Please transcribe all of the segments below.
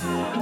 Tonight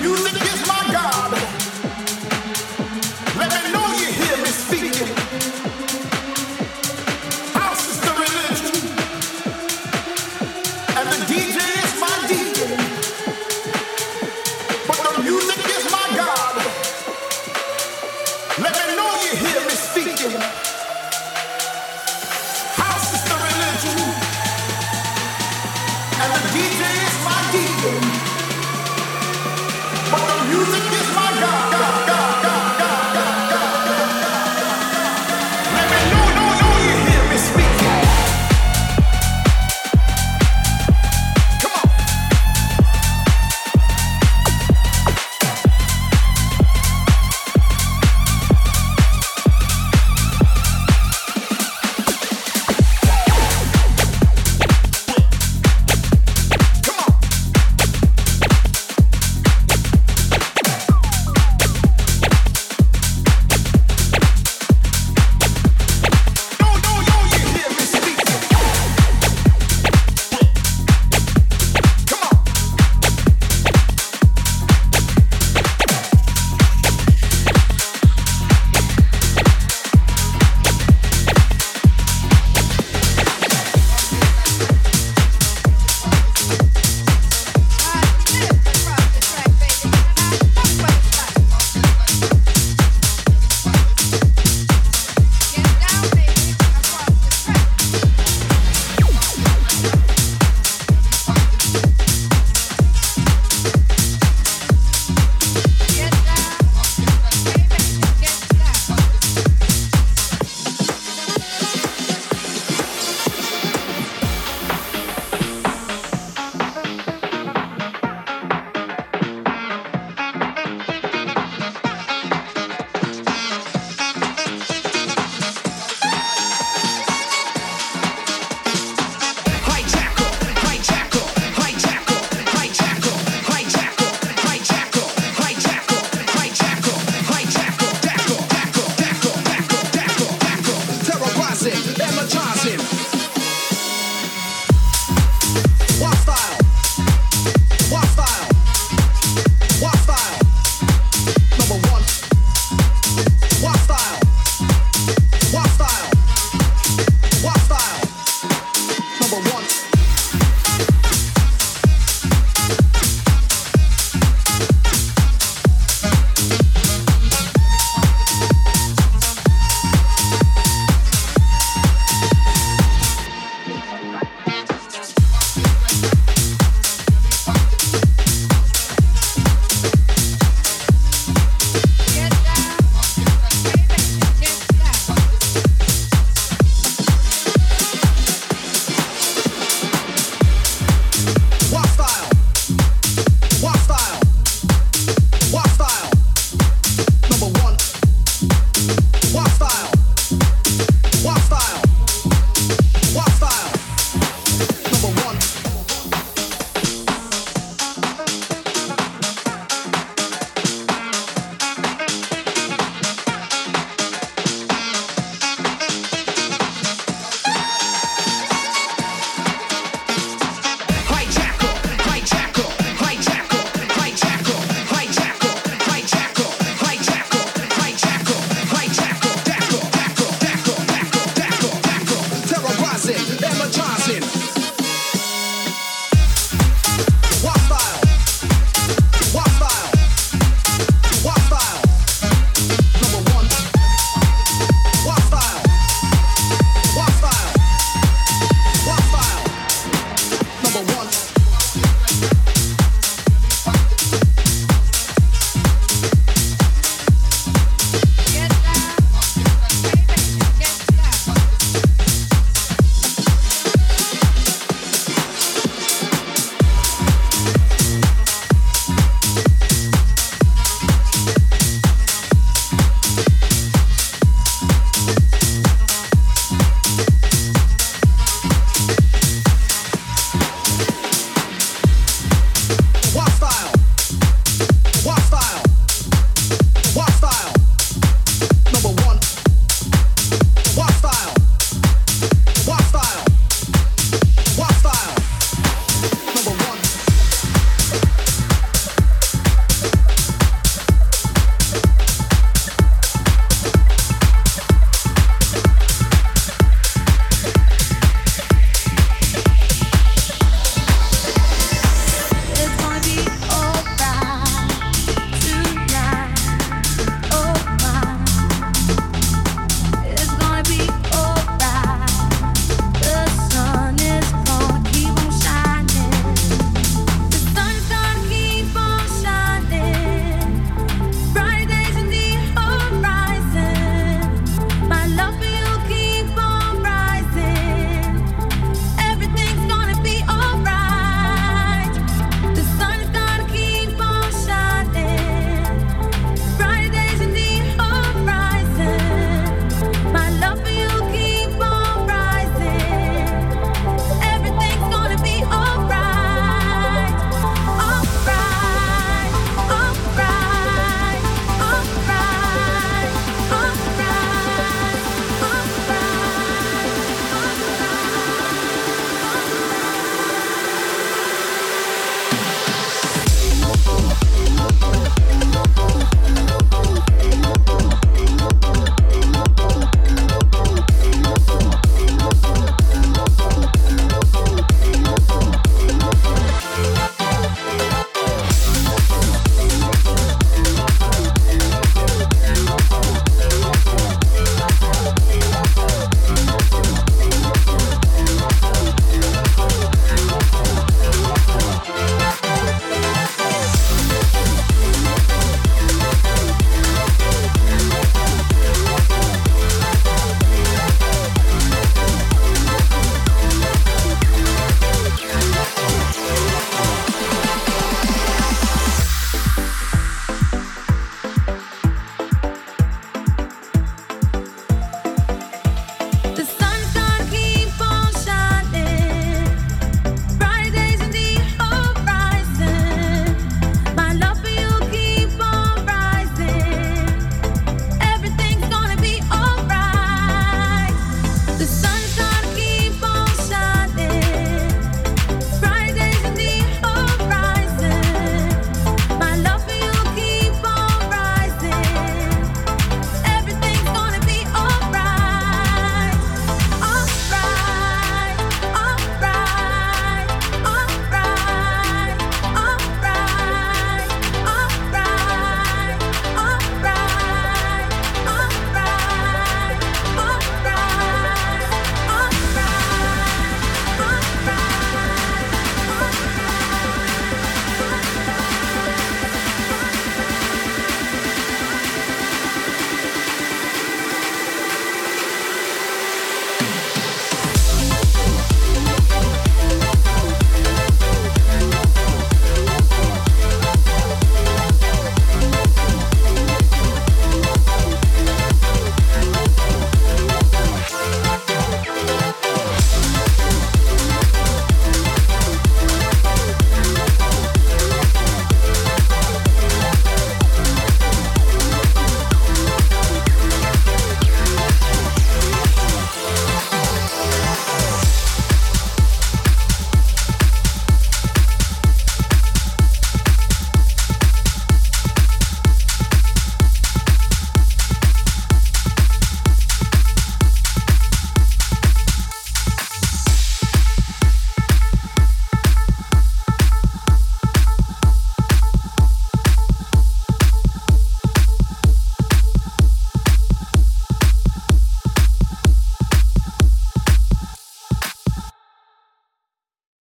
music